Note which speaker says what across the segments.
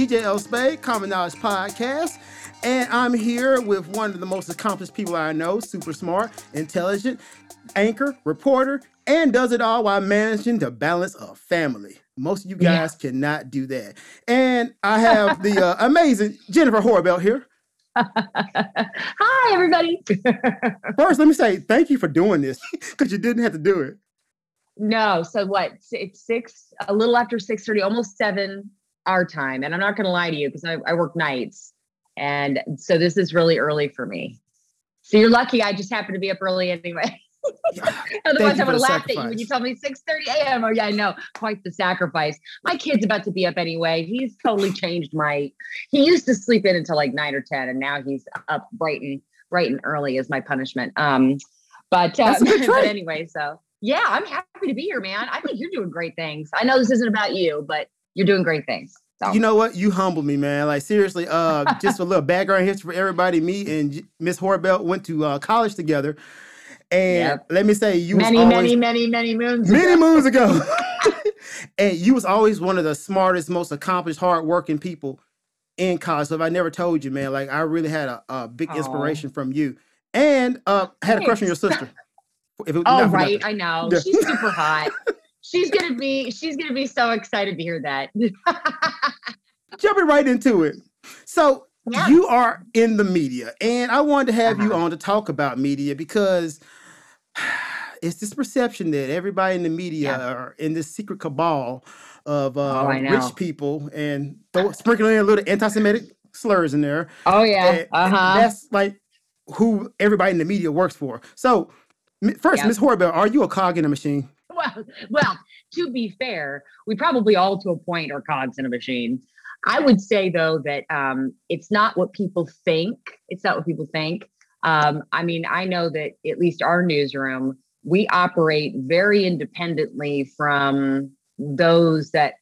Speaker 1: DJ L Spade, Common Knowledge Podcast. And I'm here with one of the most accomplished people I know, super smart, intelligent, anchor, reporter, and does it all while managing to balance a family. Most of you guys yeah. cannot do that. And I have the uh, amazing Jennifer Horbelt here.
Speaker 2: Hi, everybody.
Speaker 1: First, let me say thank you for doing this because you didn't have to do it.
Speaker 2: No, so what? It's six, a little after six thirty, almost seven our time, and I'm not going to lie to you because I, I work nights, and so this is really early for me. So you're lucky. I just happen to be up early anyway. Otherwise, I would have laughed at you when you told me 6 30 a.m. Oh, yeah, I know. Quite the sacrifice. My kid's about to be up anyway. He's totally changed my he used to sleep in until like nine or 10, and now he's up bright and bright and early as my punishment. Um, but uh, but anyway, so yeah, I'm happy to be here, man. I think you're doing great things. I know this isn't about you, but you're doing great things.
Speaker 1: So. You know what? You humble me, man. Like seriously, uh, just a little background history for everybody. Me and Miss Horbelt went to uh, college together. And yep. let me say, you
Speaker 2: many, always, many, many, many moons,
Speaker 1: many ago. moons ago. and you was always one of the smartest, most accomplished, hardworking people in college. So if I never told you, man, like I really had a, a big Aww. inspiration from you, and uh, had a crush on your sister.
Speaker 2: If it, oh right, I know yeah. she's super hot. She's gonna be she's gonna be so excited to hear that.
Speaker 1: Jumping right into it. So yeah. you are in the media, and I wanted to have uh-huh. you on to talk about media because it's this perception that everybody in the media yeah. are in this secret cabal of uh, oh, rich people and throw, sprinkling in a little anti-Semitic slurs in there.
Speaker 2: Oh yeah, uh-huh.
Speaker 1: that's like who everybody in the media works for. So, first, Miss Horbelt, are you a cog in a machine?
Speaker 2: Well, well, to be fair, we probably all to a point are cogs in a machine. I would say though that um, it's not what people think. It's not what people think. Um, I mean, I know that at least our newsroom, we operate very independently from those that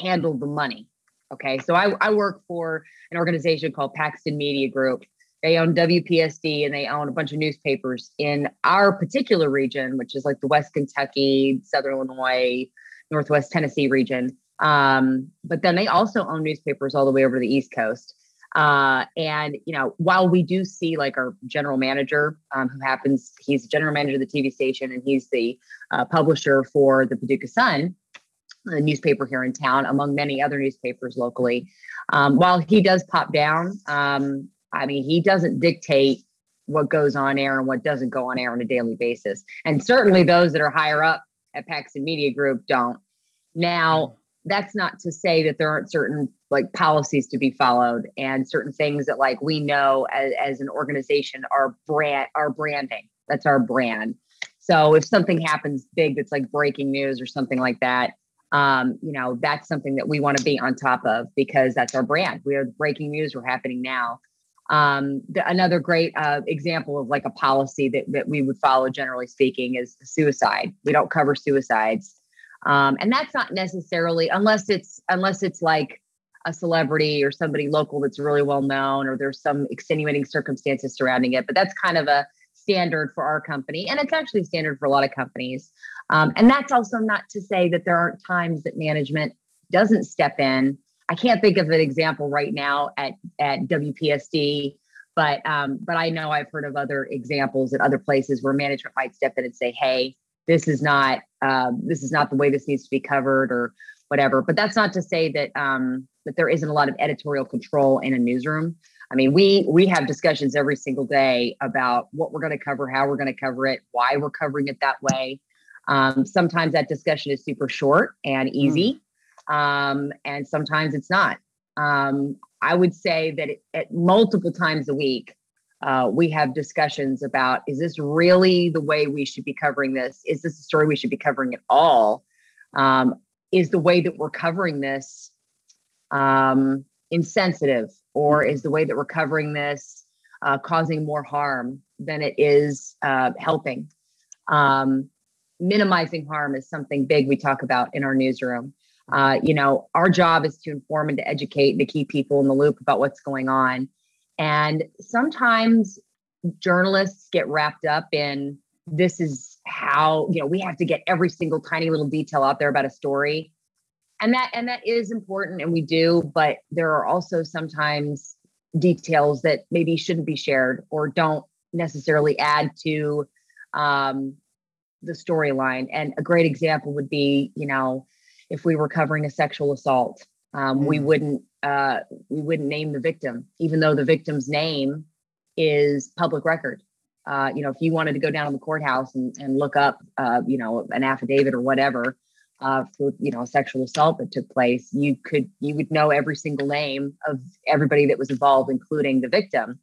Speaker 2: handle the money. Okay. So I, I work for an organization called Paxton Media Group. They own WPSD and they own a bunch of newspapers in our particular region, which is like the West Kentucky, Southern Illinois, Northwest Tennessee region. Um, but then they also own newspapers all the way over the East Coast. Uh, and you know, while we do see like our general manager, um, who happens, he's the general manager of the TV station and he's the uh, publisher for the Paducah Sun, the newspaper here in town, among many other newspapers locally. Um, while he does pop down, um, I mean, he doesn't dictate what goes on air and what doesn't go on air on a daily basis. And certainly those that are higher up at Paxton Media Group don't. Now, that's not to say that there aren't certain like policies to be followed and certain things that like we know as, as an organization our brand our branding. That's our brand. So if something happens big that's like breaking news or something like that um, you know that's something that we want to be on top of because that's our brand. We are breaking news we're happening now um, the, another great uh, example of like a policy that, that we would follow generally speaking is suicide. We don't cover suicides. Um, and that's not necessarily unless it's unless it's like a celebrity or somebody local that's really well known or there's some extenuating circumstances surrounding it but that's kind of a standard for our company and it's actually standard for a lot of companies. Um, and that's also not to say that there aren't times that management doesn't step in i can't think of an example right now at at wpsd but um, but i know i've heard of other examples at other places where management might step in and say hey this is not um, this is not the way this needs to be covered or whatever. But that's not to say that um, that there isn't a lot of editorial control in a newsroom. I mean, we we have discussions every single day about what we're going to cover, how we're going to cover it, why we're covering it that way. Um, sometimes that discussion is super short and easy, mm. Um, and sometimes it's not. Um, I would say that it, at multiple times a week, uh, we have discussions about is this really the way we should be covering this? Is this a story we should be covering at all? Um, is the way that we're covering this um, insensitive, or is the way that we're covering this uh, causing more harm than it is uh, helping? Um, minimizing harm is something big we talk about in our newsroom. Uh, you know, our job is to inform and to educate and to keep people in the loop about what's going on. And sometimes journalists get wrapped up in this is how, you know, we have to get every single tiny little detail out there about a story. and that and that is important and we do but there are also sometimes details that maybe shouldn't be shared or don't necessarily add to um, the storyline and a great example would be you know if we were covering a sexual assault um, mm. we wouldn't uh, we wouldn't name the victim even though the victim's name is public record uh, you know if you wanted to go down to the courthouse and, and look up uh, you know an affidavit or whatever uh, for you know a sexual assault that took place, you could you would know every single name of everybody that was involved, including the victim.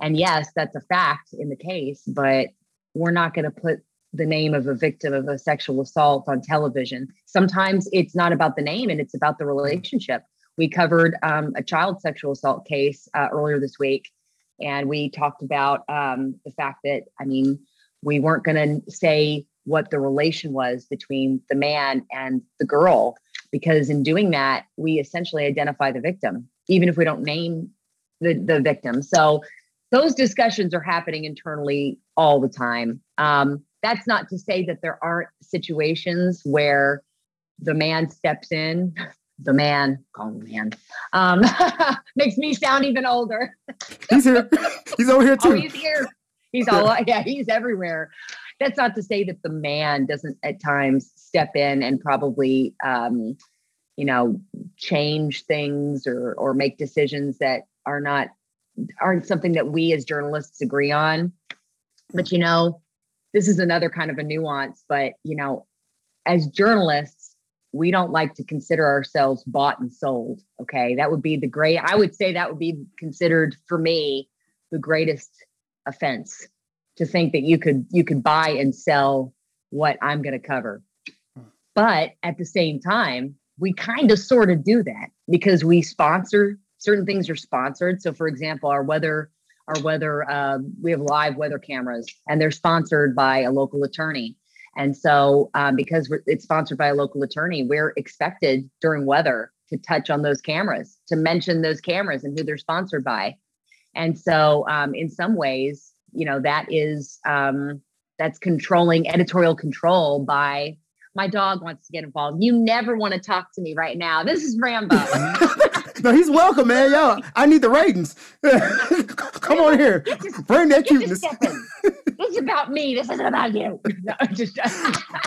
Speaker 2: And yes, that's a fact in the case, but we're not going to put the name of a victim of a sexual assault on television. Sometimes it's not about the name and it's about the relationship. We covered um, a child sexual assault case uh, earlier this week, and we talked about um, the fact that I mean we weren't going to say what the relation was between the man and the girl because in doing that we essentially identify the victim even if we don't name the, the victim so those discussions are happening internally all the time um, that's not to say that there aren't situations where the man steps in the man call him man um, makes me sound even older.
Speaker 1: He's here. He's over here oh, too.
Speaker 2: Oh, he's here. He's all yeah he's everywhere. That's not to say that the man doesn't at times step in and probably um, you know change things or or make decisions that are not aren't something that we as journalists agree on. But you know this is another kind of a nuance but you know as journalists we don't like to consider ourselves bought and sold okay that would be the great i would say that would be considered for me the greatest offense to think that you could you could buy and sell what I'm going to cover. But at the same time, we kind of sort of do that because we sponsor certain things are sponsored. So, for example, our weather our weather um, we have live weather cameras, and they're sponsored by a local attorney. And so, um, because it's sponsored by a local attorney, we're expected during weather to touch on those cameras, to mention those cameras and who they're sponsored by. And so, um, in some ways, you know that is um, that's controlling editorial control by my dog wants to get involved. You never want to talk to me right now. This is Rambo.
Speaker 1: no, he's welcome, man. Yo, I need the ratings. Come on here. Bring that cuteness.
Speaker 2: this is about me. This isn't about you. No, just,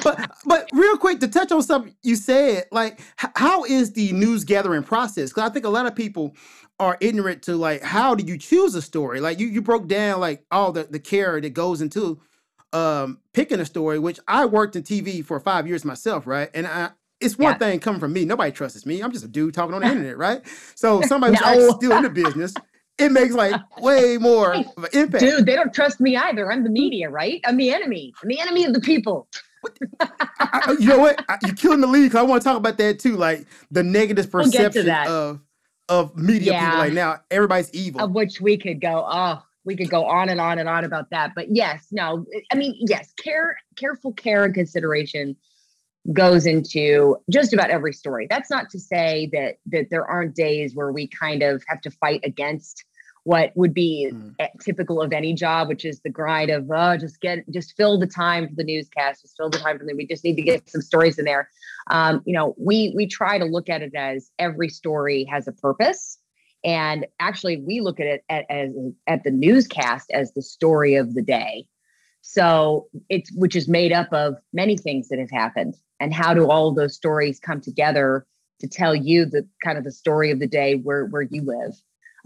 Speaker 1: but but real quick to touch on something you said, like how is the news gathering process? Because I think a lot of people are ignorant to like how do you choose a story? Like you you broke down like all the the care that goes into um picking a story, which I worked in TV for five years myself, right? And I it's one yeah. thing coming from me. Nobody trusts me. I'm just a dude talking on the internet, right? So somebody who's no. actually still in the business, it makes like way more of an impact.
Speaker 2: Dude, they don't trust me either. I'm the hmm. media, right? I'm the enemy. I'm the enemy of the people.
Speaker 1: I, you know what? I, you're killing the league. I want to talk about that too, like the negative perception we'll of of media yeah. people right now everybody's evil
Speaker 2: of which we could go oh we could go on and on and on about that but yes no i mean yes care careful care and consideration goes into just about every story that's not to say that that there aren't days where we kind of have to fight against what would be mm. typical of any job, which is the grind of oh, just get just fill the time for the newscast, just fill the time for the. We just need to get some stories in there. Um, you know, we we try to look at it as every story has a purpose, and actually we look at it at, as at the newscast as the story of the day. So it's which is made up of many things that have happened, and how do all those stories come together to tell you the kind of the story of the day where where you live.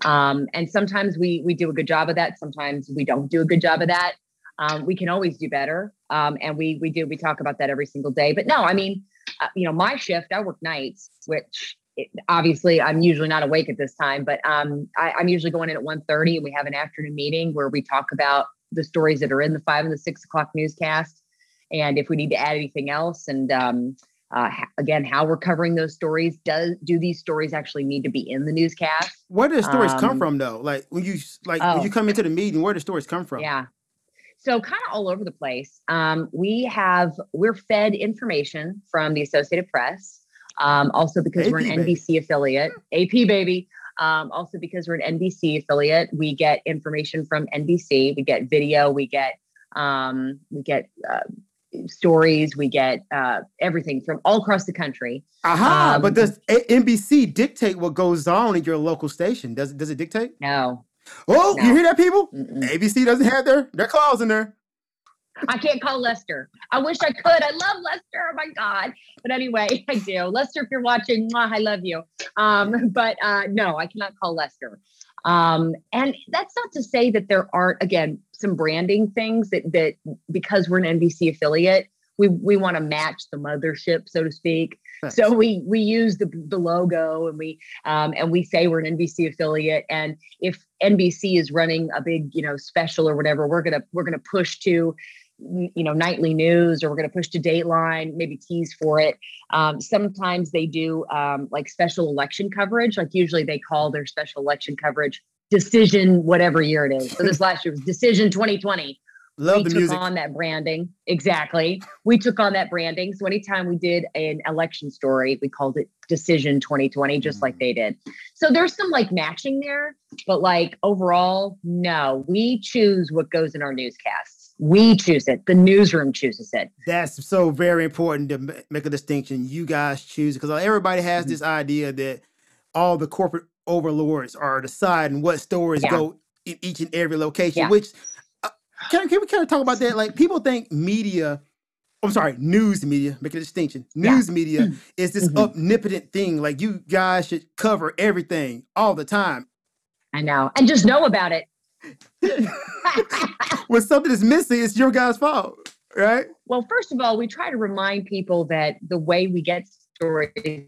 Speaker 2: Um, and sometimes we we do a good job of that. Sometimes we don't do a good job of that. Um, we can always do better, um, and we we do we talk about that every single day. But no, I mean, uh, you know, my shift I work nights, which it, obviously I'm usually not awake at this time, but um, I, am usually going in at 1.30 and we have an afternoon meeting where we talk about the stories that are in the five and the six o'clock newscast, and if we need to add anything else, and um, uh, again how we're covering those stories does do these stories actually need to be in the newscast?
Speaker 1: Where do the stories um, come from though? Like when you like oh, when you oh. come into the meeting where do the stories come from?
Speaker 2: Yeah. So kind of all over the place. Um, we have we're fed information from the associated press um, also because AP, we're an baby. nbc affiliate. Ap baby. Um, also because we're an nbc affiliate we get information from nbc we get video we get um, we get uh, stories, we get uh, everything from all across the country.
Speaker 1: Aha! Um, but does NBC dictate what goes on at your local station? Does it? Does it dictate?
Speaker 2: No.
Speaker 1: Oh, no. you hear that, people? Mm-mm. ABC doesn't have their their claws in there.
Speaker 2: I can't call Lester. I wish I could. I love Lester. Oh my God. But anyway, I do. Lester, if you're watching, mwah, I love you. Um, but uh, no, I cannot call Lester. Um, and that's not to say that there aren't, again, some branding things that that because we're an NBC affiliate, we we want to match the mothership, so to speak. So we we use the the logo and we um, and we say we're an NBC affiliate. And if NBC is running a big you know special or whatever, we're gonna we're gonna push to you know nightly news or we're going to push to dateline maybe tease for it. Um, sometimes they do um, like special election coverage. Like usually they call their special election coverage decision whatever year it is. So this last year was decision 2020
Speaker 1: Love
Speaker 2: we
Speaker 1: the
Speaker 2: took
Speaker 1: music.
Speaker 2: on that branding. Exactly. We took on that branding. So anytime we did an election story we called it decision 2020 just mm. like they did. So there's some like matching there but like overall no. We choose what goes in our newscasts we choose it. The newsroom chooses it.
Speaker 1: That's so very important to make a distinction. You guys choose because everybody has mm-hmm. this idea that all the corporate overlords are deciding what stories yeah. go in each and every location. Yeah. Which uh, can, can we kind of talk about that? Like people think media. I'm sorry, news media. Make a distinction. News yeah. media is this mm-hmm. omnipotent thing. Like you guys should cover everything all the time.
Speaker 2: I know, and just know about it.
Speaker 1: when something is missing, it's your guy's fault, right?
Speaker 2: Well, first of all, we try to remind people that the way we get stories,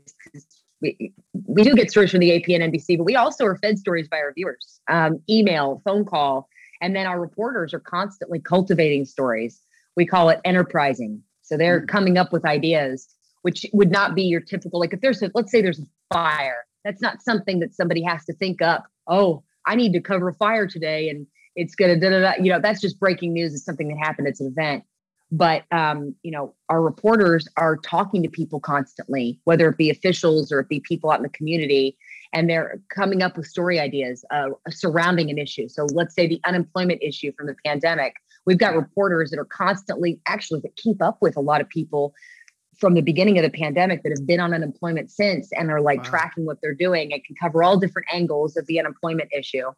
Speaker 2: we, we do get stories from the AP and NBC, but we also are fed stories by our viewers, um, email, phone call, and then our reporters are constantly cultivating stories. We call it enterprising. So they're mm-hmm. coming up with ideas, which would not be your typical, like if there's a, let's say there's a fire, that's not something that somebody has to think up. Oh, I need to cover a fire today and it's gonna da, da, da. you know that's just breaking news it's something that happened it's an event but um, you know our reporters are talking to people constantly whether it be officials or it be people out in the community and they're coming up with story ideas uh, surrounding an issue so let's say the unemployment issue from the pandemic we've got reporters that are constantly actually that keep up with a lot of people from the beginning of the pandemic that have been on unemployment since and are like wow. tracking what they're doing and can cover all different angles of the unemployment issue,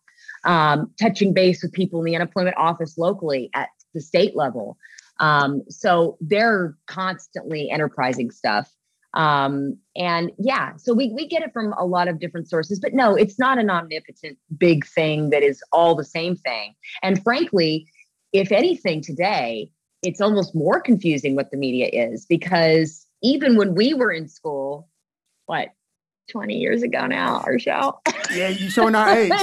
Speaker 2: um, touching base with people in the unemployment office locally at the state level. Um, so they're constantly enterprising stuff. Um, and yeah, so we, we get it from a lot of different sources, but no, it's not an omnipotent big thing that is all the same thing. And frankly, if anything today, it's almost more confusing what the media is because even when we were in school, what, 20 years ago now, our show?
Speaker 1: Yeah, you're showing our age.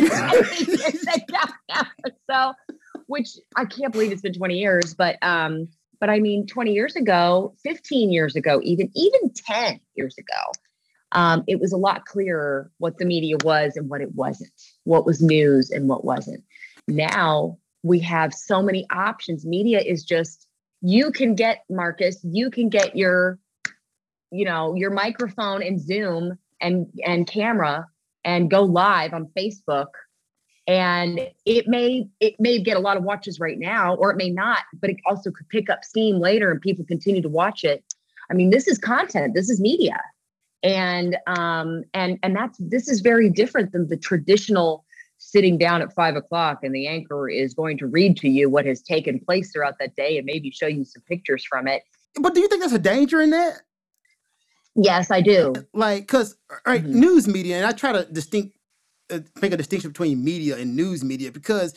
Speaker 2: so, which I can't believe it's been 20 years, but, um, but I mean, 20 years ago, 15 years ago, even, even 10 years ago, um, it was a lot clearer what the media was and what it wasn't, what was news and what wasn't. Now we have so many options. Media is just you can get Marcus, you can get your, you know, your microphone and Zoom and and camera and go live on Facebook. And it may it may get a lot of watches right now, or it may not, but it also could pick up steam later and people continue to watch it. I mean, this is content, this is media. And um and and that's this is very different than the traditional sitting down at five o'clock and the anchor is going to read to you what has taken place throughout that day and maybe show you some pictures from it.
Speaker 1: But do you think there's a danger in that?
Speaker 2: Yes, I do.
Speaker 1: Like, because right, mm-hmm. news media, and I try to distinct uh, make a distinction between media and news media because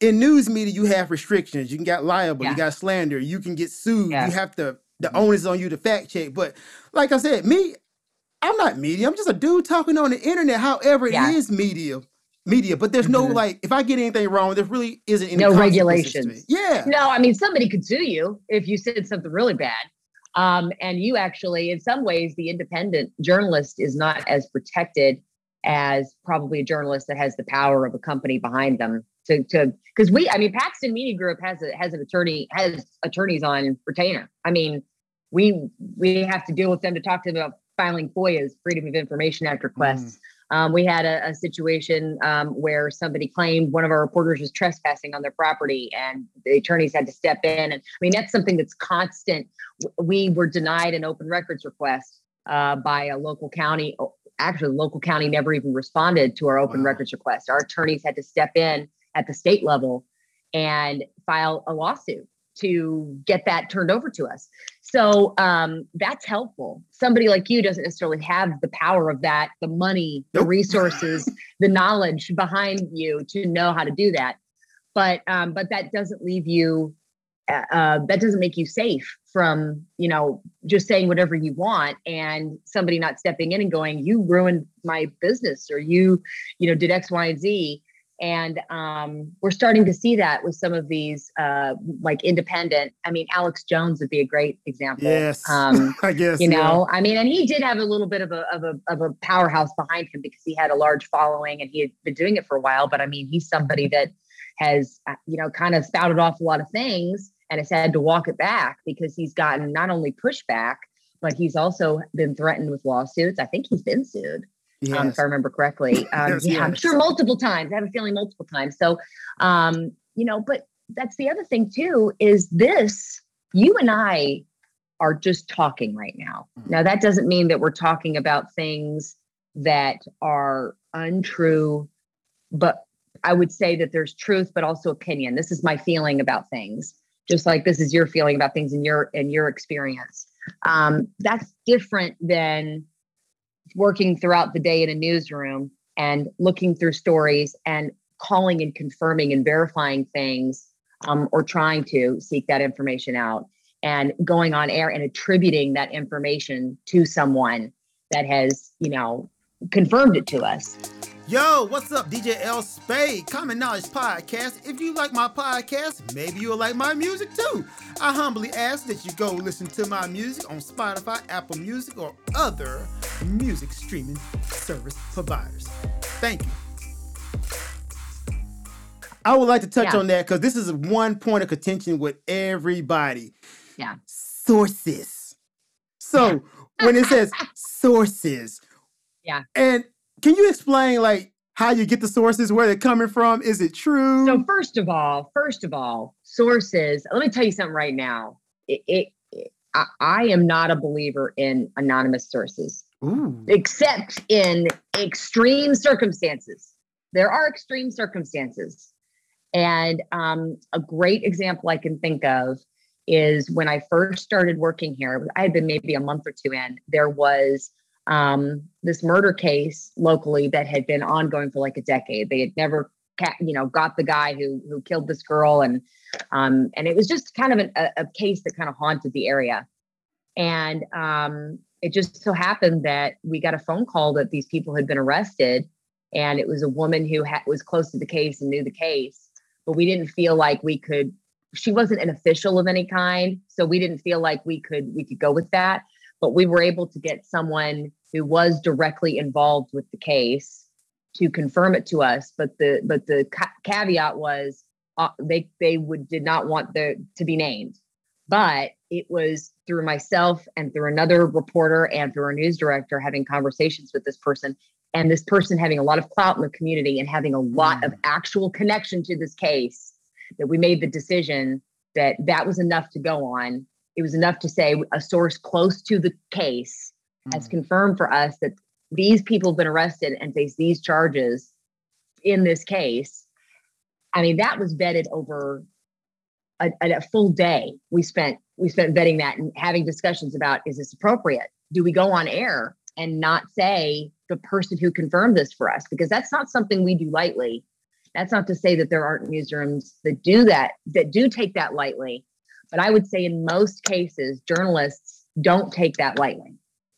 Speaker 1: in news media you have restrictions. You can get liable, yeah. you got slander, you can get sued. Yeah. You have to the mm-hmm. onus on you to fact check. But like I said, me, I'm not media. I'm just a dude talking on the internet. However, it yeah. is media media, but there's no mm-hmm. like if I get anything wrong, there really isn't any
Speaker 2: no regulations.
Speaker 1: Yeah.
Speaker 2: No, I mean somebody could sue you if you said something really bad. Um, and you actually, in some ways, the independent journalist is not as protected as probably a journalist that has the power of a company behind them to to because we I mean Paxton Media Group has a has an attorney has attorneys on retainer. I mean, we we have to deal with them to talk to them about filing FOIA's Freedom of Information Act requests. Mm Um, we had a, a situation um, where somebody claimed one of our reporters was trespassing on their property, and the attorneys had to step in. And I mean, that's something that's constant. We were denied an open records request uh, by a local county. Actually, the local county never even responded to our open wow. records request. Our attorneys had to step in at the state level and file a lawsuit to get that turned over to us. So um, that's helpful. Somebody like you doesn't necessarily have the power of that, the money, the nope. resources, the knowledge behind you to know how to do that. But um, but that doesn't leave you. Uh, uh, that doesn't make you safe from you know just saying whatever you want and somebody not stepping in and going you ruined my business or you you know did x y and z and um, we're starting to see that with some of these uh, like independent i mean alex jones would be a great example
Speaker 1: yes. um, i guess
Speaker 2: you know? yeah. i mean and he did have a little bit of a, of a of a powerhouse behind him because he had a large following and he had been doing it for a while. But i mean he's somebody that has uh, you know kind of spouted off a lot of things and has had to walk it back because he's gotten not only pushback but he's also been threatened with lawsuits. I think he's been sued yes. um, if I remember correctly. Um, yes, yeah, yes. I'm sure multiple times. I have a feeling multiple times. So, um, you know, but that's the other thing too is this. You and I are just talking right now. Mm-hmm. Now that doesn't mean that we're talking about things that are untrue, but I would say that there's truth, but also opinion. This is my feeling about things, just like this is your feeling about things in your in your experience. Um, that's different than working throughout the day in a newsroom and looking through stories and calling and confirming and verifying things um, or trying to seek that information out and going on air and attributing that information to someone that has, you know, confirmed it to us.
Speaker 1: Yo, what's up, DJ L Spade, Common Knowledge Podcast. If you like my podcast, maybe you'll like my music too. I humbly ask that you go listen to my music on Spotify, Apple Music, or other music streaming service providers. Thank you. I would like to touch yeah. on that because this is one point of contention with everybody.
Speaker 2: Yeah.
Speaker 1: Sources. So when it says sources,
Speaker 2: yeah.
Speaker 1: And can you explain like how you get the sources, where they're coming from? Is it true?
Speaker 2: So first of all, first of all, sources. Let me tell you something right now. It, it, it I, I, am not a believer in anonymous sources, Ooh. except in extreme circumstances. There are extreme circumstances, and um, a great example I can think of is when I first started working here. I had been maybe a month or two in. There was um, this murder case locally that had been ongoing for like a decade. They had never, you know, got the guy who who killed this girl, and um, and it was just kind of an, a, a, case that kind of haunted the area. And um, it just so happened that we got a phone call that these people had been arrested, and it was a woman who ha- was close to the case and knew the case, but we didn't feel like we could. She wasn't an official of any kind, so we didn't feel like we could we could go with that but we were able to get someone who was directly involved with the case to confirm it to us but the but the ca- caveat was uh, they they would did not want the to be named but it was through myself and through another reporter and through our news director having conversations with this person and this person having a lot of clout in the community and having a lot mm. of actual connection to this case that we made the decision that that was enough to go on it was enough to say a source close to the case mm. has confirmed for us that these people have been arrested and face these charges in this case. I mean, that was vetted over a, a, full day. We spent we spent vetting that and having discussions about is this appropriate? Do we go on air and not say the person who confirmed this for us? Because that's not something we do lightly. That's not to say that there aren't newsrooms that do that, that do take that lightly. But I would say in most cases, journalists don't take that lightly.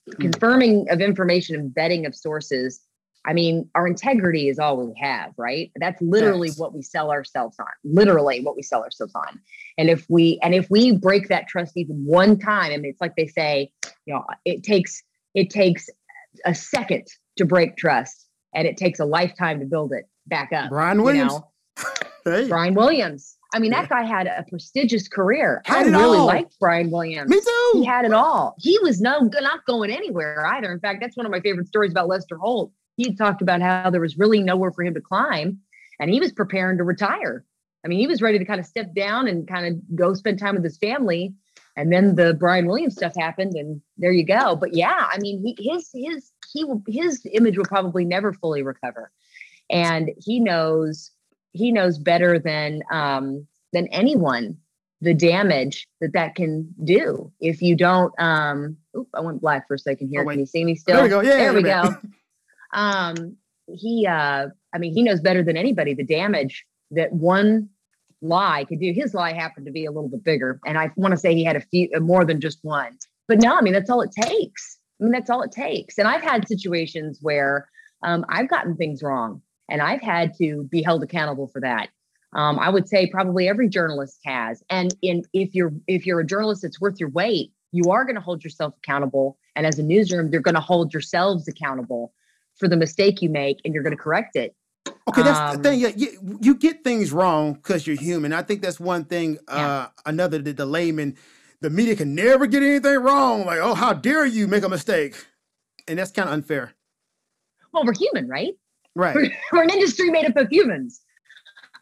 Speaker 2: Mm-hmm. Confirming of information and vetting of sources. I mean, our integrity is all we have, right? That's literally yes. what we sell ourselves on. Literally what we sell ourselves on. And if we and if we break that trust even one time, I mean, it's like they say, you know, it takes it takes a second to break trust, and it takes a lifetime to build it back up.
Speaker 1: Brian Williams.
Speaker 2: You know? hey. Brian Williams. I mean, that guy had a prestigious career. Had I really all. liked Brian Williams.
Speaker 1: Me too.
Speaker 2: He had it all. He was no not going anywhere either. In fact, that's one of my favorite stories about Lester Holt he talked about how there was really nowhere for him to climb and he was preparing to retire. I mean, he was ready to kind of step down and kind of go spend time with his family. And then the Brian Williams stuff happened, and there you go. But yeah, I mean, he, his his he will his image will probably never fully recover, and he knows he knows better than um, than anyone the damage that that can do if you don't. Um, oop, I went black for a second here. Oh, can you see me still?
Speaker 1: There we go. Yeah,
Speaker 2: there we go. um, he, uh, I mean, he knows better than anybody the damage that one lie could do. His lie happened to be a little bit bigger, and I want to say he had a few uh, more than just one. But no, I mean that's all it takes. I mean that's all it takes. And I've had situations where um, I've gotten things wrong, and I've had to be held accountable for that. Um, I would say probably every journalist has. And in if you're if you're a journalist that's worth your weight, you are going to hold yourself accountable. And as a newsroom, you're going to hold yourselves accountable for the mistake you make, and you're going to correct it.
Speaker 1: Okay, that's um, the thing. Yeah, you, you get things wrong because you're human. I think that's one thing. Uh. Another, the, the layman, the media can never get anything wrong. Like, oh, how dare you make a mistake? And that's kind of unfair.
Speaker 2: Well, we're human, right?
Speaker 1: Right.
Speaker 2: We're, we're an industry made up of humans.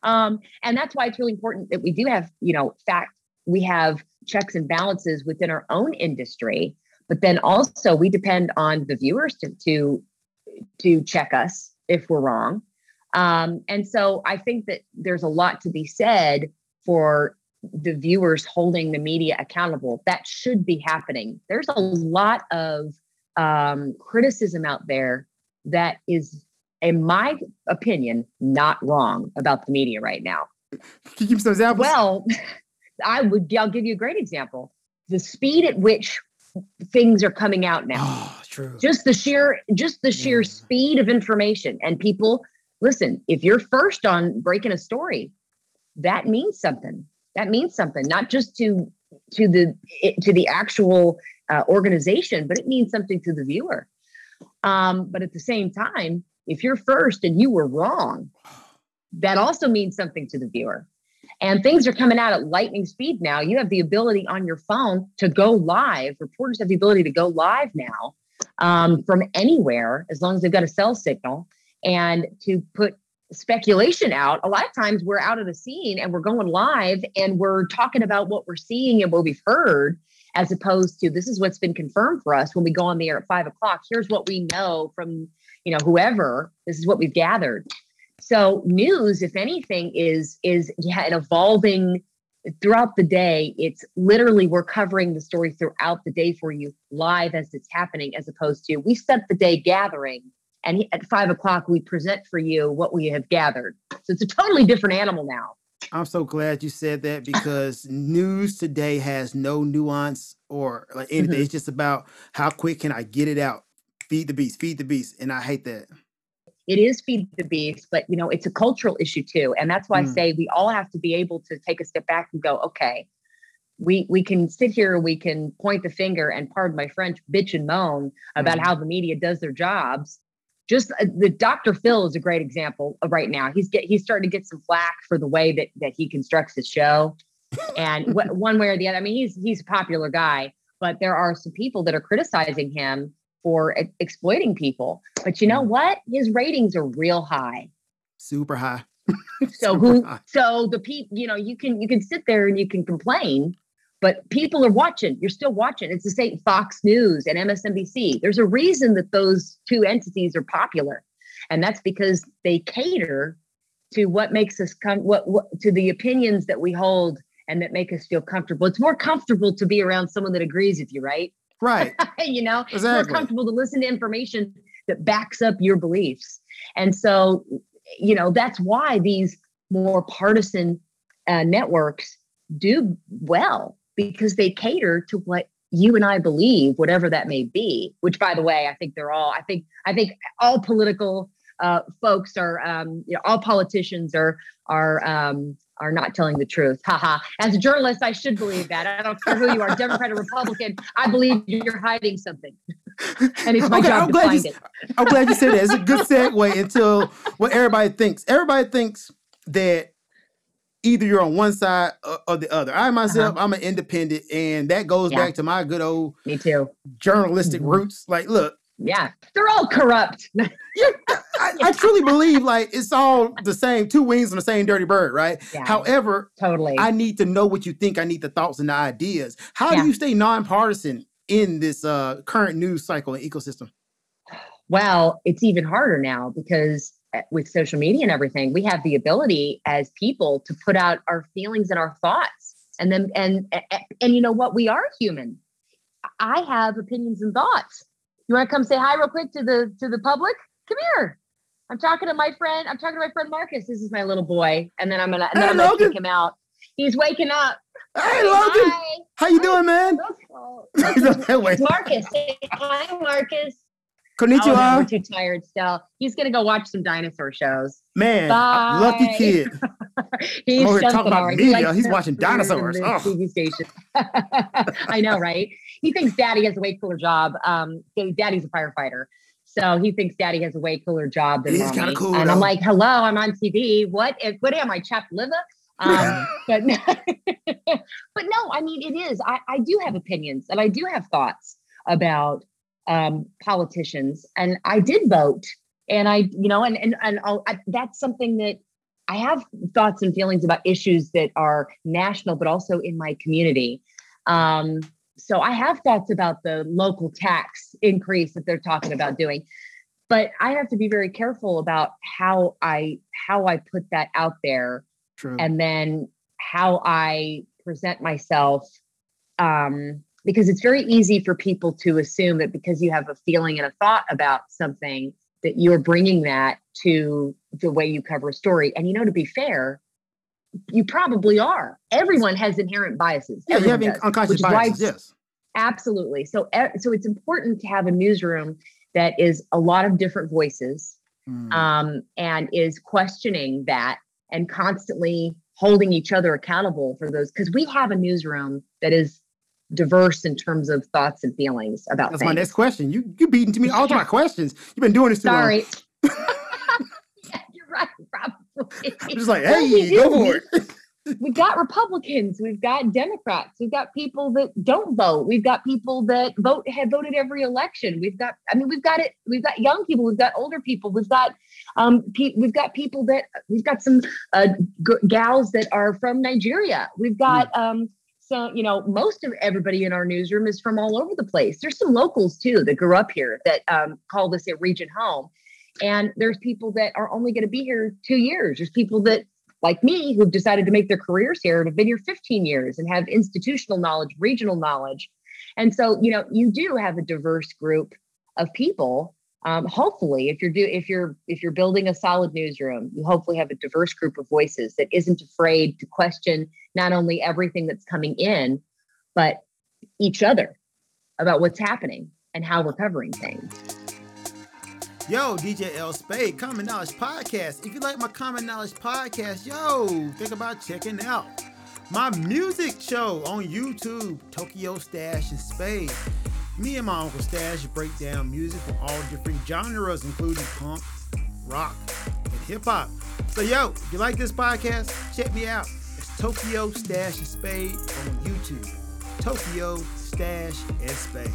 Speaker 2: Um, and that's why it's really important that we do have, you know, fact, we have checks and balances within our own industry, but then also we depend on the viewers to to to check us if we're wrong. Um, and so I think that there's a lot to be said for the viewers holding the media accountable. That should be happening. There's a lot of um, criticism out there that is, in my opinion, not wrong about the media right now.
Speaker 1: Can you give some examples?
Speaker 2: Well, I would. I'll give you a great example. The speed at which things are coming out now.
Speaker 1: Oh, true.
Speaker 2: Just the sheer, just the sheer yeah. speed of information, and people listen. If you're first on breaking a story, that means something. That means something, not just to to the to the actual uh, organization, but it means something to the viewer. Um, but at the same time, if you're first and you were wrong, that also means something to the viewer. And things are coming out at lightning speed now. You have the ability on your phone to go live. Reporters have the ability to go live now um, from anywhere as long as they've got a cell signal and to put speculation out. A lot of times we're out of the scene and we're going live and we're talking about what we're seeing and what we've heard, as opposed to this is what's been confirmed for us when we go on the air at five o'clock. Here's what we know from you know whoever. This is what we've gathered. So news, if anything, is is yeah, an evolving throughout the day. It's literally we're covering the story throughout the day for you live as it's happening, as opposed to we spent the day gathering and at five o'clock we present for you what we have gathered. So it's a totally different animal now.
Speaker 1: I'm so glad you said that because news today has no nuance or like anything. Mm-hmm. It's just about how quick can I get it out. Feed the beast, feed the beast, and I hate that
Speaker 2: it is feed the beast, but you know, it's a cultural issue too. And that's why mm. I say we all have to be able to take a step back and go, okay, we we can sit here, we can point the finger and pardon my French, bitch and moan about mm. how the media does their jobs. Just uh, the Dr. Phil is a great example of right now. He's get he's starting to get some flack for the way that that he constructs his show, and wh- one way or the other. I mean, he's he's a popular guy, but there are some people that are criticizing him for exploiting people. But you know mm. what? His ratings are real high.
Speaker 1: Super high.
Speaker 2: so Super who high. so the people, you know, you can you can sit there and you can complain, but people are watching. You're still watching. It's the same Fox News and MSNBC. There's a reason that those two entities are popular. And that's because they cater to what makes us come what, what to the opinions that we hold and that make us feel comfortable. It's more comfortable to be around someone that agrees with you, right?
Speaker 1: Right.
Speaker 2: you know,
Speaker 1: exactly. it's more
Speaker 2: comfortable to listen to information that backs up your beliefs. And so, you know, that's why these more partisan uh, networks do well because they cater to what you and I believe, whatever that may be. Which, by the way, I think they're all. I think I think all political uh, folks are, um, you know, all politicians are are um, are not telling the truth. Haha. As a journalist, I should believe that. I don't care who you are, Democrat or Republican. I believe you're hiding something. and it's my okay, job I'm to find
Speaker 1: you,
Speaker 2: it.
Speaker 1: I'm glad you said that. It's a good segue into what everybody thinks. Everybody thinks that either you're on one side or, the other. I myself, uh-huh. I'm an independent, and that goes yeah. back to my good old
Speaker 2: me too
Speaker 1: journalistic mm-hmm. roots. Like, look,
Speaker 2: Yeah, they're all corrupt.
Speaker 1: yeah, I, I, truly believe like it's all the same, two wings on the same dirty bird, right? Yeah, However,
Speaker 2: totally.
Speaker 1: I need to know what you think. I need the thoughts and the ideas. How yeah. do you stay nonpartisan in this uh, current news cycle and ecosystem?
Speaker 2: Well, it's even harder now because eh, with social media and everything, we have the ability as people to put out our feelings and our thoughts. And then and and, and you know what? We are human. I have opinions and thoughts. You want to come say hi real quick to the to the public? Come here. I'm talking to my friend. I'm talking to my friend Marcus. This is my little boy, and then I'm gonna, and then I'm gonna kick him out. He's waking up.
Speaker 1: Hey, Logan. Hi. How you doing, man?
Speaker 2: Marcus. Hi, Marcus.
Speaker 1: Konnichiwa. Oh,
Speaker 2: no, we're too tired still. He's gonna go watch some dinosaur shows.
Speaker 1: Man, Bye. lucky kid.
Speaker 2: He's
Speaker 1: over here talking about media. He He's watching dinosaurs. Oh.
Speaker 2: TV station. I know, right? He thinks Daddy has a way cooler job. Um, Daddy's a firefighter. So he thinks daddy has a way cooler job than He's mommy. Cool, and though. I'm like, hello, I'm on TV. What? What am I, chopped liver? Um, but no, but no, I mean, it is. I, I do have opinions and I do have thoughts about um, politicians, and I did vote, and I, you know, and and and I, that's something that I have thoughts and feelings about issues that are national, but also in my community. Um, so I have thoughts about the local tax increase that they're talking about doing. But I have to be very careful about how I how I put that out there True. and then how I present myself um, because it's very easy for people to assume that because you have a feeling and a thought about something that you're bringing that to the way you cover a story and you know to be fair you probably are. Everyone has inherent biases.
Speaker 1: Yeah, Everyone you have does, unconscious biases. yes,
Speaker 2: absolutely. So, so it's important to have a newsroom that is a lot of different voices, mm. um, and is questioning that and constantly holding each other accountable for those. Because we have a newsroom that is diverse in terms of thoughts and feelings about.
Speaker 1: That's
Speaker 2: things.
Speaker 1: my next question. You you beating to me all my questions. You've been doing this too
Speaker 2: Sorry.
Speaker 1: long.
Speaker 2: yeah, you're right. Probably.
Speaker 1: I'm just like, hey, go for it
Speaker 2: we've got Republicans, we've got Democrats, we've got people that don't vote, we've got people that vote have voted every election. We've got, I mean, we've got it. We've got young people, we've got older people, we've got, um, pe- we've got people that we've got some uh, g- gals that are from Nigeria. We've got, mm. um, so you know, most of everybody in our newsroom is from all over the place. There's some locals too that grew up here that um, call this a region home. And there's people that are only going to be here two years. There's people that like me who've decided to make their careers here and have been here 15 years and have institutional knowledge, regional knowledge. And so, you know, you do have a diverse group of people. Um, hopefully, if you're do if you're if you're building a solid newsroom, you hopefully have a diverse group of voices that isn't afraid to question not only everything that's coming in, but each other about what's happening and how we're covering things.
Speaker 1: Yo, DJ L Spade, Common Knowledge Podcast. If you like my Common Knowledge Podcast, yo, think about checking out my music show on YouTube, Tokyo Stash and Spade. Me and my Uncle Stash break down music from all different genres, including punk, rock, and hip hop. So, yo, if you like this podcast, check me out. It's Tokyo Stash and Spade on YouTube. Tokyo Stash and Spade.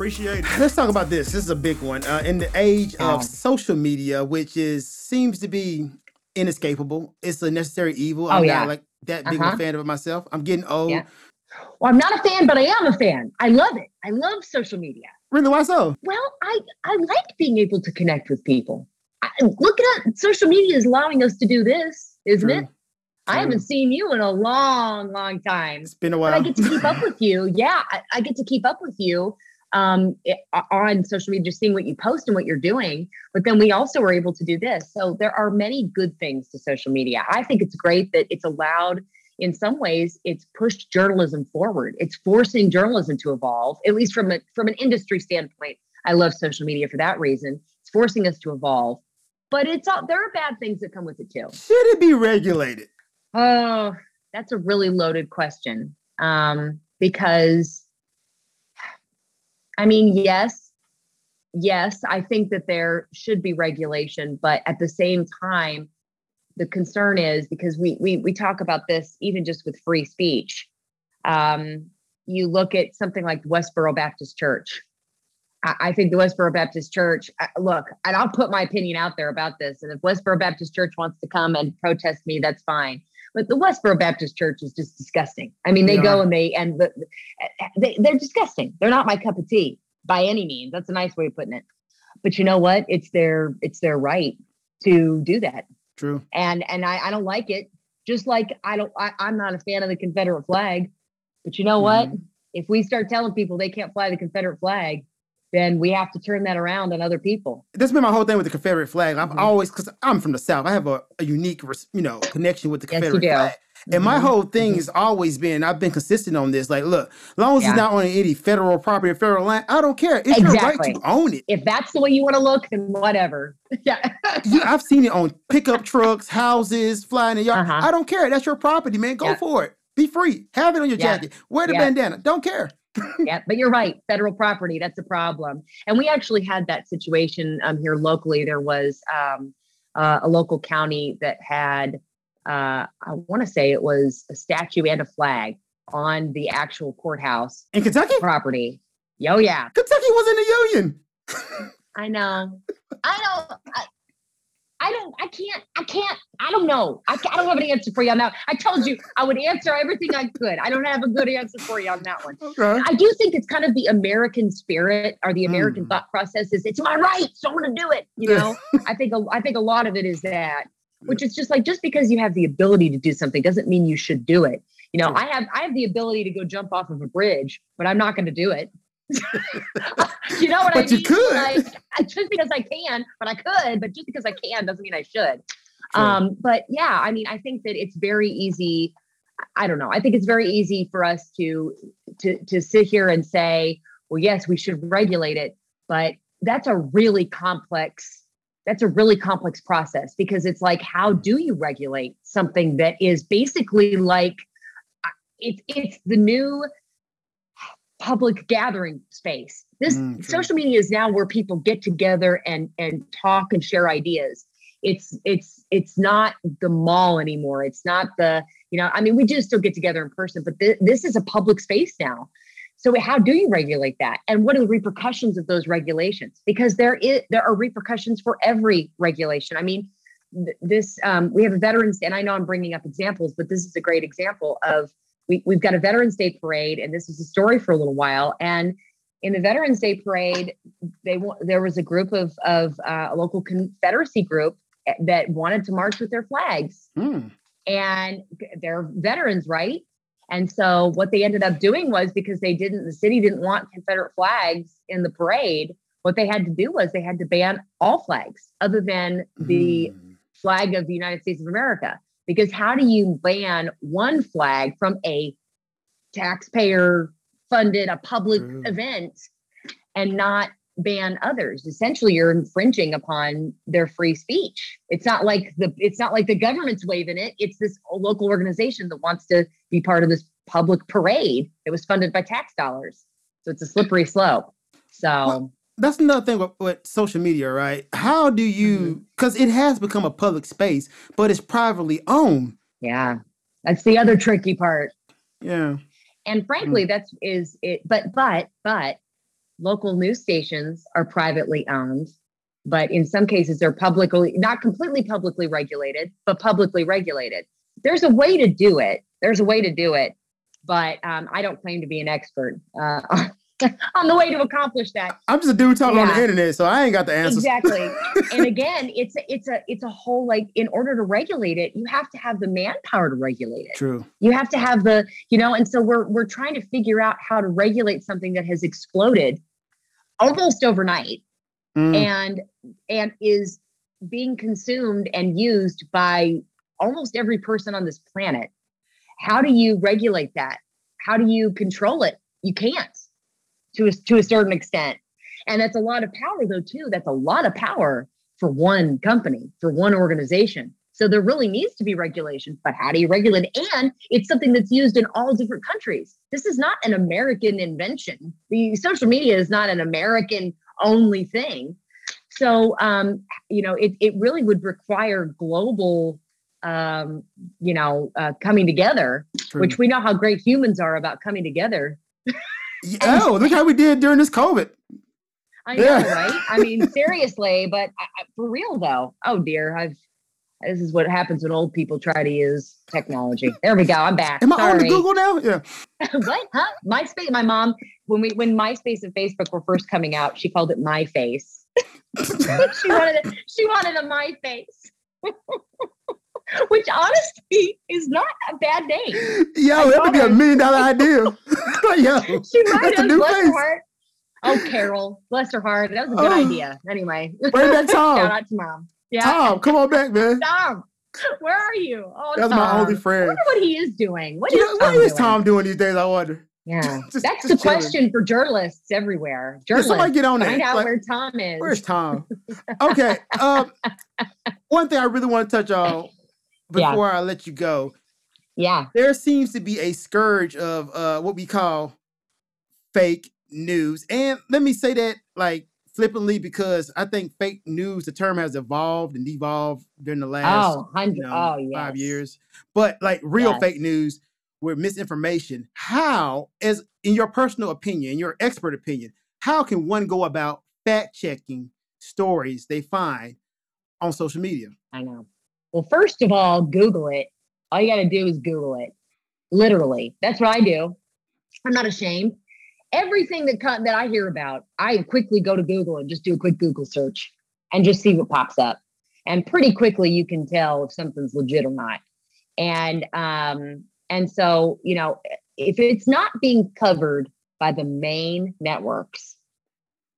Speaker 1: Appreciate it. Let's talk about this. This is a big one. Uh, in the age of social media, which is seems to be inescapable, it's a necessary evil. Oh, I'm yeah. not like that big uh-huh. a fan of it myself. I'm getting old. Yeah.
Speaker 2: Well, I'm not a fan, but I am a fan. I love it. I love social media.
Speaker 1: Really? Why so?
Speaker 2: Well, I I like being able to connect with people. I, look at social media is allowing us to do this, isn't True. it? I haven't seen you in a long, long time.
Speaker 1: It's been a while.
Speaker 2: But I get to keep up with you. Yeah, I, I, get to keep up with you um, it, on social media, just seeing what you post and what you're doing. But then we also were able to do this. So there are many good things to social media. I think it's great that it's allowed. In some ways, it's pushed journalism forward. It's forcing journalism to evolve, at least from a from an industry standpoint. I love social media for that reason. It's forcing us to evolve. But it's all there are bad things that come with it too.
Speaker 1: Should it be regulated?
Speaker 2: Oh, that's a really loaded question. Um, because I mean, yes, yes, I think that there should be regulation, but at the same time, the concern is because we we we talk about this even just with free speech. Um, you look at something like Westboro Baptist Church. I, think the Westboro Baptist Church, uh, look, and I'll put my opinion out there about this. And if Westboro Baptist Church wants to come and protest me, that's fine. But the Westboro Baptist Church is just disgusting. I mean, they yeah. go and they and the, they, they're disgusting. They're not my cup of tea by any means. That's a nice way of putting it. But you know what? It's their it's their right to do that.
Speaker 1: True.
Speaker 2: And and I, I don't like it. Just like I don't I, I'm not a fan of the Confederate flag. But you know mm-hmm. what? If we start telling people they can't fly the Confederate flag, then we have to turn that around on other people.
Speaker 1: That's been my whole thing with the Confederate flag. I've mm-hmm. always, because I'm from the South, I have a, a, unique, you know, connection with the Confederate yes, flag. Mm-hmm. And my mm-hmm. whole thing mm-hmm. has always been, I've been consistent on this. Like, look, as long as yeah. it's not on any federal property or federal land, I don't care. It's exactly. your right to own it.
Speaker 2: If that's the way you want to look, then whatever. yeah.
Speaker 1: you, I've seen it on pickup trucks, houses, flying in yard. Uh-huh. I don't care. That's your property, man. Go yeah. for it. Be free. Have it on your yeah. jacket. Wear the bandana. Don't care
Speaker 2: yeah, but you're right. Federal property, that's a problem. And we actually had that situation um, here locally. There was um, uh, a local county that had, uh, I want to say it was a statue and a flag on the actual courthouse
Speaker 1: in Kentucky
Speaker 2: property. Oh, yeah.
Speaker 1: Kentucky was in the union.
Speaker 2: I know. I don't. I, I don't, I can't, I can't, I don't know. I, I don't have an answer for you on that. I told you I would answer everything I could. I don't have a good answer for you on that one. Okay. I do think it's kind of the American spirit or the American mm. thought process is it's my right, so I'm going to do it. You know, I think, a, I think a lot of it is that, which is just like, just because you have the ability to do something doesn't mean you should do it. You know, I have, I have the ability to go jump off of a bridge, but I'm not going to do it. You know what
Speaker 1: but
Speaker 2: I mean?
Speaker 1: you could.
Speaker 2: Like, just because I can, but I could, but just because I can doesn't mean I should. Sure. Um, but yeah, I mean, I think that it's very easy. I don't know. I think it's very easy for us to to to sit here and say, well, yes, we should regulate it, but that's a really complex that's a really complex process because it's like how do you regulate something that is basically like it's it's the new public gathering space. This mm, social media is now where people get together and and talk and share ideas. It's it's it's not the mall anymore. It's not the you know I mean we do still get together in person, but th- this is a public space now. So how do you regulate that? And what are the repercussions of those regulations? Because there is there are repercussions for every regulation. I mean, th- this um, we have a veterans, and I know I'm bringing up examples, but this is a great example of we, we've got a Veterans Day parade, and this was a story for a little while. And in the Veterans Day parade, they there was a group of of uh, a local Confederacy group eh, that wanted to march with their flags, mm. and they're veterans, right? And so what they ended up doing was because they didn't, the city didn't want Confederate flags in the parade. What they had to do was they had to ban all flags other than the mm. flag of the United States of America. Because how do you ban one flag from a taxpayer funded, a public event and not ban others? Essentially, you're infringing upon their free speech. It's not like the it's not like the government's waving it. It's this local organization that wants to be part of this public parade. It was funded by tax dollars. So it's a slippery slope. So well,
Speaker 1: that's another thing with, with, social media, right? How do you because mm-hmm. it has become a public space, but it's privately owned.
Speaker 2: Yeah. That's the other tricky part.
Speaker 1: Yeah.
Speaker 2: And frankly, mm. that's is it but but but local news stations are privately owned, but in some cases they're publicly not completely publicly regulated, but publicly regulated. There's a way to do it. There's a way to do it, but um, I don't claim to be an expert uh, on the way to accomplish that.
Speaker 1: I'm just a dude talking yeah. on the internet, so I ain't got the answers.
Speaker 2: Exactly. and again, it's a, it's a it's a whole like in order to regulate it, you have to have the manpower to regulate it.
Speaker 1: True.
Speaker 2: You have to have the you know, and so we're we're trying to figure out how to regulate something that has exploded almost overnight mm. and and is being consumed and used by almost every person on this planet. How do you regulate that? How do you control it? You can't to a, to a certain extent. And that's a lot of power, though, too. That's a lot of power for one company, for one organization. So there really needs to be regulation, but how do you regulate it? And it's something that's used in all different countries. This is not an American invention. The social media is not an American only thing. So, um, you know, it, it really would require global, um, you know, uh, coming together, True. which we know how great humans are about coming together.
Speaker 1: Oh, look how we did during this COVID.
Speaker 2: I know, yeah. right? I mean, seriously, but I, for real though. Oh dear, I've. This is what happens when old people try to use technology. There we go. I'm back.
Speaker 1: Am I on Google now? Yeah.
Speaker 2: what? Huh? MySpace. My mom, when we when MySpace and Facebook were first coming out, she called it My Face. she wanted a, she wanted a My Face. Which honestly is not a bad name.
Speaker 1: Yo, that would be a million dollar idea. Yo, she might
Speaker 2: that's have, a new face. Oh, Carol, bless her heart. That was a good oh. idea. Anyway,
Speaker 1: bring back Tom.
Speaker 2: Shout out to mom.
Speaker 1: Yeah, Tom, come on back, man.
Speaker 2: Tom, where are you?
Speaker 1: Oh, that's Tom. my only friend. I
Speaker 2: wonder what he is doing. What is,
Speaker 1: know, Tom, what is Tom doing these days? I wonder.
Speaker 2: Yeah, just, that's just the chilling. question for journalists everywhere. Journalists, somebody get on find out like, where Tom is.
Speaker 1: Where's Tom? okay. Um, one thing I really want to touch on before yeah. I let you go.
Speaker 2: Yeah,
Speaker 1: there seems to be a scourge of uh, what we call fake news, and let me say that like flippantly because I think fake news, the term has evolved and devolved during the last
Speaker 2: oh, you know, oh, yes.
Speaker 1: five years. But like real yes. fake news with misinformation, how, as in your personal opinion, your expert opinion, how can one go about fact checking stories they find on social media?
Speaker 2: I know. Well, first of all, Google it. All you got to do is Google it. Literally. That's what I do. I'm not ashamed. Everything that that I hear about, I quickly go to Google and just do a quick Google search and just see what pops up. And pretty quickly you can tell if something's legit or not. And um, and so, you know, if it's not being covered by the main networks,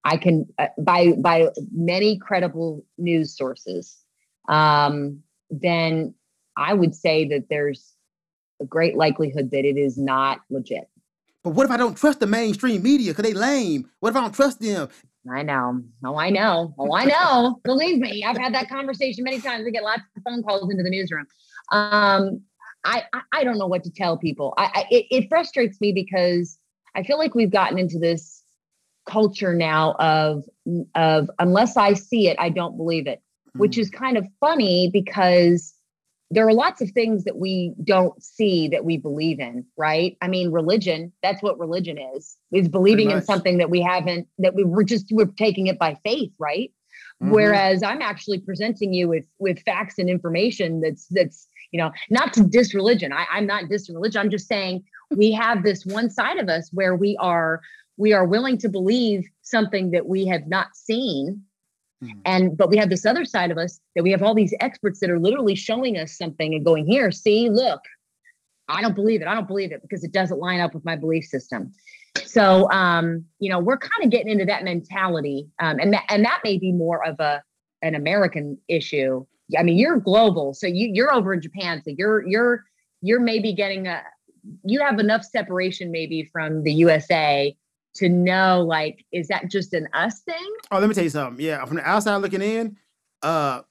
Speaker 2: I can uh, by by many credible news sources, um, then I would say that there's a great likelihood that it is not legit.
Speaker 1: But what if I don't trust the mainstream media? Cause they lame. What if I don't trust them?
Speaker 2: I know. Oh, I know. Oh, I know. Believe me, I've had that conversation many times. We get lots of phone calls into the newsroom. Um, I, I don't know what to tell people. I, I it, it frustrates me because I feel like we've gotten into this culture now of of unless I see it, I don't believe it. Which is kind of funny because there are lots of things that we don't see that we believe in, right? I mean, religion, that's what religion is, is believing in something that we haven't, that we were just, we're taking it by faith, right? Mm-hmm. Whereas I'm actually presenting you with with facts and information that's that's you know, not to diss religion. I, I'm not dissing religion. I'm just saying we have this one side of us where we are we are willing to believe something that we have not seen mm-hmm. and but we have this other side of us that we have all these experts that are literally showing us something and going here see look. I don't believe it. I don't believe it because it doesn't line up with my belief system. So um you know we're kind of getting into that mentality um and that and that may be more of a an american issue. I mean, you're global, so you you're over in Japan, so you're you're you're maybe getting a you have enough separation maybe from the USA to know like is that just an us thing?
Speaker 1: Oh, let me tell you something. Yeah, from the outside looking in, uh,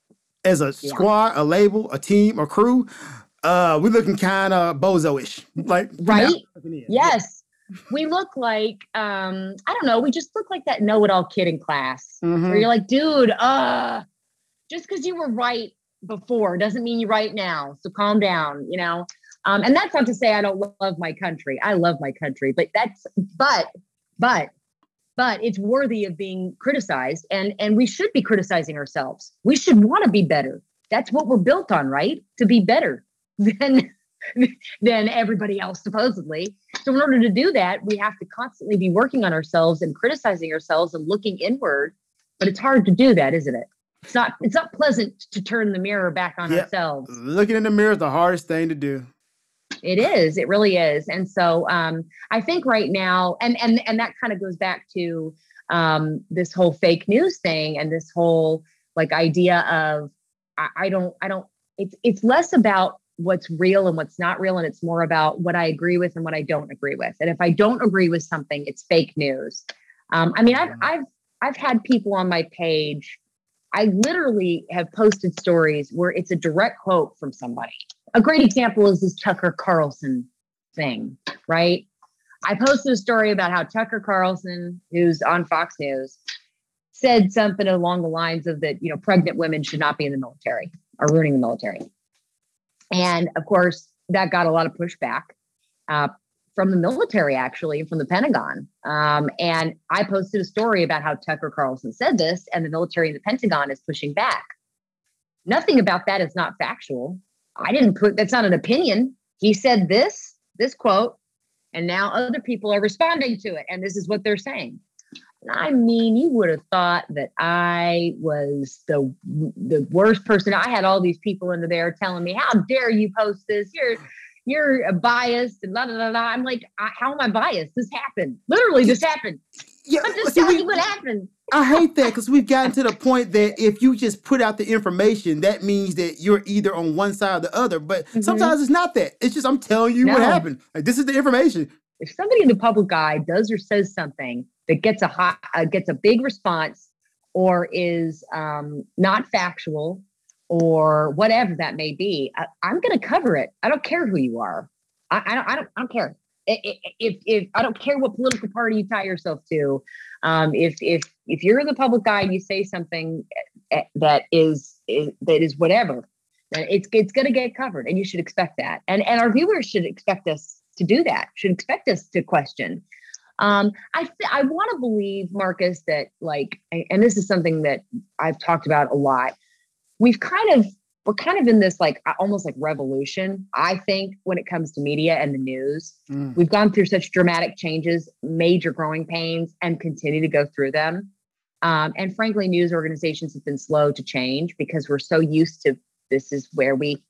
Speaker 1: as a yeah. squad, a label, a team, a crew, uh, we're looking kind of bozo-ish, like
Speaker 2: right. Yes. we look like um i don't know we just look like that know-it-all kid in class mm-hmm. where you're like dude uh just because you were right before doesn't mean you're right now. So calm down, you know. Um, and that's not to say I don't love my country. I love my country, but that's but but but it's worthy of being criticized and and we should be criticizing ourselves. We should want to be better. That's what we're built on, right? To be better than than everybody else supposedly. So in order to do that, we have to constantly be working on ourselves and criticizing ourselves and looking inward. But it's hard to do that, isn't it? it's not it's not pleasant to turn the mirror back on yeah. ourselves.
Speaker 1: Looking in the mirror is the hardest thing to do.
Speaker 2: It is. It really is. And so um, I think right now, and and and that kind of goes back to um, this whole fake news thing and this whole like idea of I, I don't I don't. It's it's less about what's real and what's not real and it's more about what i agree with and what i don't agree with and if i don't agree with something it's fake news um, i mean i've i've i've had people on my page I literally have posted stories where it's a direct quote from somebody. A great example is this Tucker Carlson thing, right? I posted a story about how Tucker Carlson, who's on Fox News, said something along the lines of that, you know, pregnant women should not be in the military or ruining the military. And of course, that got a lot of pushback. Uh, from the military, actually, from the Pentagon. Um, and I posted a story about how Tucker Carlson said this, and the military and the Pentagon is pushing back. Nothing about that is not factual. I didn't put that's not an opinion. He said this, this quote, and now other people are responding to it. And this is what they're saying. I mean, you would have thought that I was the the worst person. I had all these people into there telling me, "How dare you post this? You're you're biased and blah blah blah." I'm like, "How am I biased? This happened. Literally, this happened." Yeah, I'm just telling you what happened.
Speaker 1: I hate that because we've gotten to the point that if you just put out the information, that means that you're either on one side or the other. But mm-hmm. sometimes it's not that. It's just I'm telling you no. what happened. Like this is the information.
Speaker 2: If somebody in the public eye does or says something that gets a hot, uh, gets a big response, or is um, not factual, or whatever that may be, I, am going to cover it. I don't care who you are. I, I, don't. I don't. I don't care. If, if I don't care what political party you tie yourself to, um, if if if you're the public guy and you say something eh, eh, that is, is that is whatever, it's it's going to get covered, and you should expect that. And and our viewers should expect us to do that. Should expect us to question. Um, I I want to believe Marcus that like, and this is something that I've talked about a lot. We've kind of we're kind of in this like almost like revolution i think when it comes to media and the news. Mm. we've gone through such dramatic changes major growing pains and continue to go through them. Um, and frankly news organizations have been slow to change because we're so used to this is where we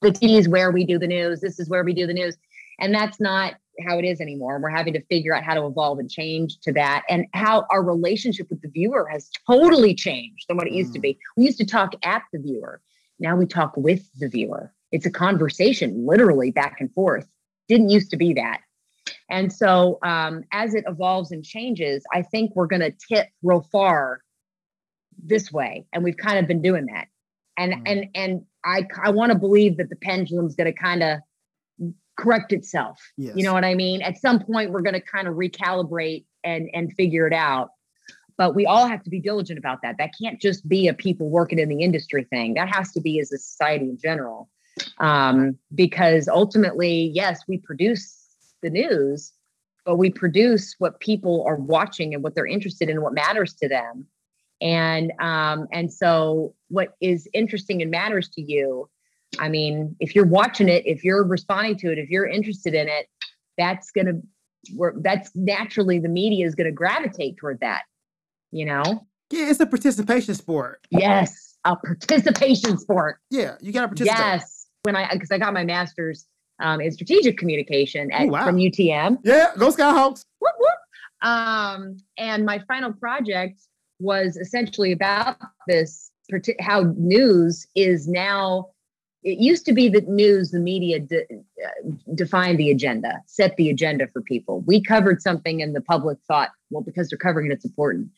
Speaker 2: the TV is where we do the news this is where we do the news. And that's not how it is anymore. We're having to figure out how to evolve and change to that and how our relationship with the viewer has totally changed than what it used mm. to be. We used to talk at the viewer now we talk with the viewer. It's a conversation, literally back and forth. Didn't used to be that. And so, um, as it evolves and changes, I think we're going to tip real far this way, and we've kind of been doing that. And mm and and I I want to believe that the pendulum's going to kind of correct itself. Yes. You know what I mean? At some point, we're going to kind of recalibrate and and figure it out but we all have to be diligent about that. That can't just be a people working in the industry thing. That has to be as a society in general. Um, because ultimately, yes, we produce the news, but we produce what people are watching and what they're interested in, what matters to them. And um, and so what is interesting and matters to you, I mean, if you're watching it, if you're responding to it, if you're interested in it, that's gonna that's naturally the media is going to gravitate toward that you know?
Speaker 1: Yeah, it's a participation sport.
Speaker 2: Yes, a participation sport.
Speaker 1: Yeah, you got to participate.
Speaker 2: Yes, when I because I got my master's um, in strategic communication at, Ooh, wow. from UTM.
Speaker 1: Yeah, go Skyhawks.
Speaker 2: Whoop, whoop. Um, and my final project was essentially about this how news is now it used to be that news the media de- uh, defined the agenda set the agenda for people we covered something and the public thought well because they're covering it it's important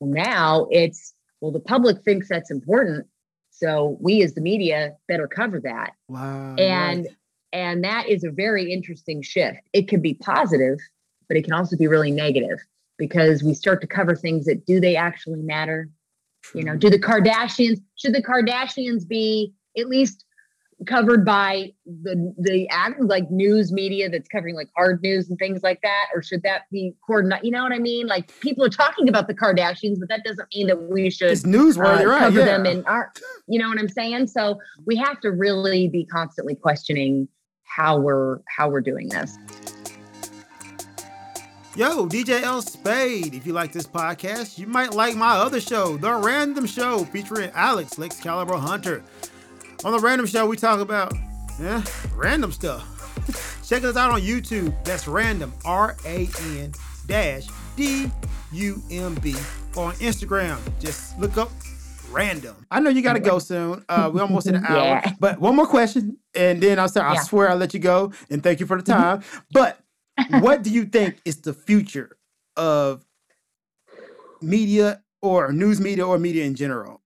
Speaker 2: now it's, well, the public thinks that's important. So we as the media better cover that.
Speaker 1: Wow.
Speaker 2: And right. and that is a very interesting shift. It can be positive, but it can also be really negative because we start to cover things that do they actually matter? True. You know, do the Kardashians, should the Kardashians be at least covered by the the act like news media that's covering like hard news and things like that or should that be coordinated you know what i mean like people are talking about the kardashians but that doesn't mean that we should
Speaker 1: it's newsworthy uh, right
Speaker 2: cover
Speaker 1: yeah.
Speaker 2: them in our you know what i'm saying so we have to really be constantly questioning how we're how we're doing this
Speaker 1: Yo, DJ L Spade. If you like this podcast, you might like my other show, The Random Show, featuring Alex Excalibur Hunter. On the Random Show, we talk about yeah, random stuff. Check us out on YouTube. That's random, R A N dash D U M B. Or on Instagram, just look up random. I know you got to go soon. Uh, we almost hit an hour. Yeah. But one more question, and then I'll say, I swear I'll let you go. And thank you for the time. but what do you think is the future of media or news media or media in general?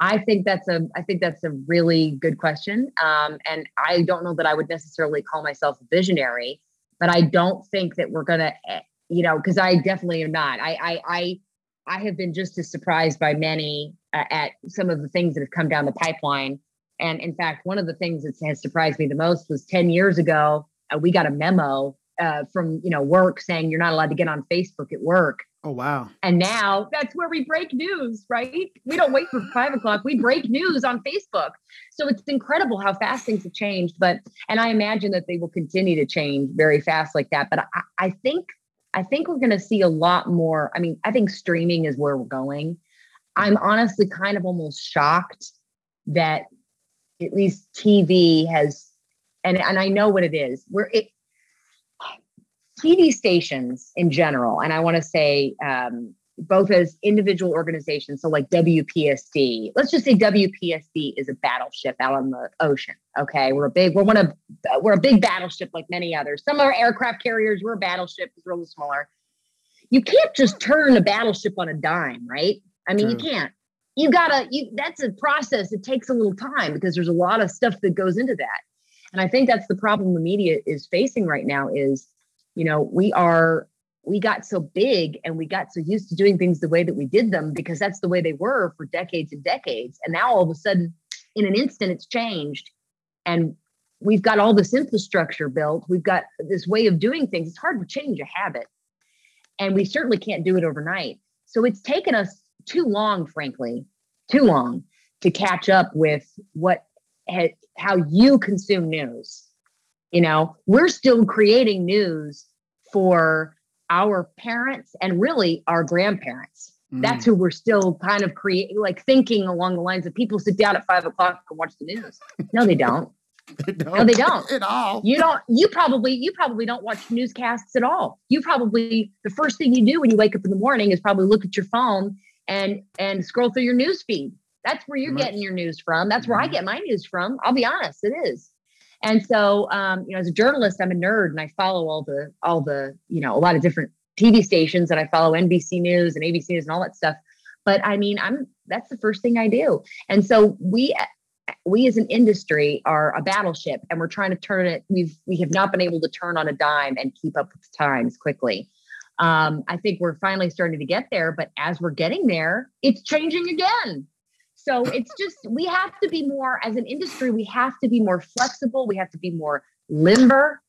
Speaker 2: I think that's a I think that's a really good question. Um, and I don't know that I would necessarily call myself a visionary, but I don't think that we're gonna, eh, you know, because I definitely am not. I I I I have been just as surprised by many uh, at some of the things that have come down the pipeline. And in fact, one of the things that has surprised me the most was 10 years ago, uh, we got a memo uh, from you know work saying you're not allowed to get on Facebook at work.
Speaker 1: Oh wow!
Speaker 2: And now that's where we break news, right? We don't wait for five o'clock. We break news on Facebook. So it's incredible how fast things have changed. But and I imagine that they will continue to change very fast like that. But I, I think I think we're going to see a lot more. I mean, I think streaming is where we're going. I'm honestly kind of almost shocked that at least TV has, and and I know what it is. Where it TV stations in general, and I want to say um, both as individual organizations, so like WPSD. Let's just say WPSD is a battleship out on the ocean. Okay, we're a big, we're one of, we're a big battleship like many others. Some are aircraft carriers. We're a battleship. It's little smaller. You can't just turn a battleship on a dime, right? I mean, True. you can't. You gotta. You that's a process. It takes a little time because there's a lot of stuff that goes into that. And I think that's the problem the media is facing right now. Is you know we are we got so big and we got so used to doing things the way that we did them because that's the way they were for decades and decades. And now all of a sudden, in an instant, it's changed. And we've got all this infrastructure built. We've got this way of doing things. It's hard to change a habit. And we certainly can't do it overnight. So it's taken us too long, frankly, too long to catch up with what how you consume news. You know, we're still creating news for our parents and really our grandparents. Mm. That's who we're still kind of creating, like thinking along the lines of people sit down at five o'clock and watch the news. No, they don't. they don't. No, they don't
Speaker 1: at all.
Speaker 2: You don't. You probably you probably don't watch newscasts at all. You probably the first thing you do when you wake up in the morning is probably look at your phone and and scroll through your news feed. That's where you're getting your news from. That's where I mm-hmm. get my news from. I'll be honest, it is. And so, um, you know, as a journalist, I'm a nerd and I follow all the all the you know a lot of different TV stations and I follow NBC News and ABC News and all that stuff. But I mean, I'm that's the first thing I do. And so we we as an industry are a battleship and we're trying to turn it we've we have not been able to turn on a dime and keep up with the times quickly um, i think we're finally starting to get there but as we're getting there it's changing again so it's just we have to be more as an industry we have to be more flexible we have to be more limber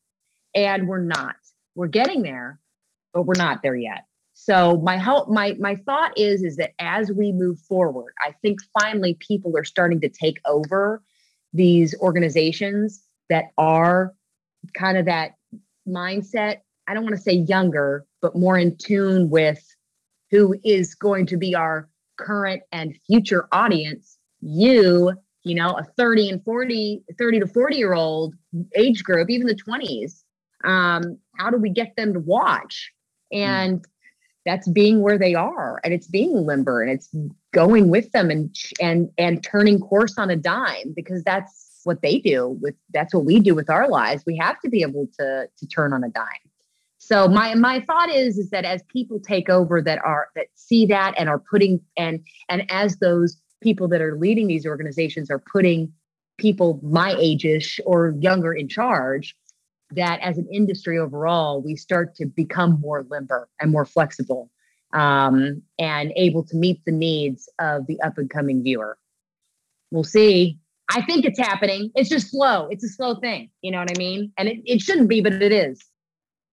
Speaker 2: and we're not we're getting there but we're not there yet. So my help, my my thought is is that as we move forward, I think finally people are starting to take over these organizations that are kind of that mindset. I don't want to say younger, but more in tune with who is going to be our current and future audience. You, you know, a 30 and 40, 30 to 40 year old age group, even the 20s. Um, how do we get them to watch? Mm. and that's being where they are and it's being limber and it's going with them and and and turning course on a dime because that's what they do with that's what we do with our lives we have to be able to to turn on a dime so my my thought is is that as people take over that are that see that and are putting and and as those people that are leading these organizations are putting people my age-ish or younger in charge that as an industry overall, we start to become more limber and more flexible um, and able to meet the needs of the up and coming viewer. We'll see. I think it's happening. It's just slow. It's a slow thing. You know what I mean? And it, it shouldn't be, but it is.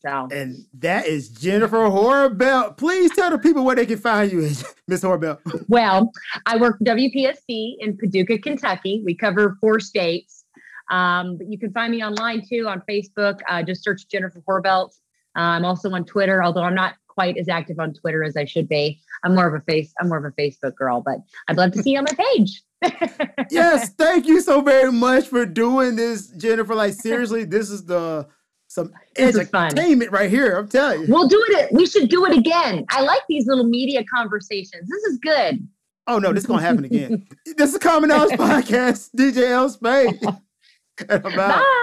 Speaker 2: So.
Speaker 1: And that is Jennifer Horbelt. Please tell the people where they can find you, Miss Horbelt.
Speaker 2: Well, I work for WPSD in Paducah, Kentucky. We cover four states. Um, but you can find me online too on Facebook. Uh, just search Jennifer Horbelt. Uh, I'm also on Twitter, although I'm not quite as active on Twitter as I should be. I'm more of a face. I'm more of a Facebook girl, but I'd love to see you on my page.
Speaker 1: yes, thank you so very much for doing this, Jennifer. Like seriously, this is the some this entertainment right here. I'm telling you.
Speaker 2: We'll do it. We should do it again. I like these little media conversations. This is good.
Speaker 1: Oh no, this is gonna happen again. this is Common House Podcast. DJ L Spade.
Speaker 2: Bye.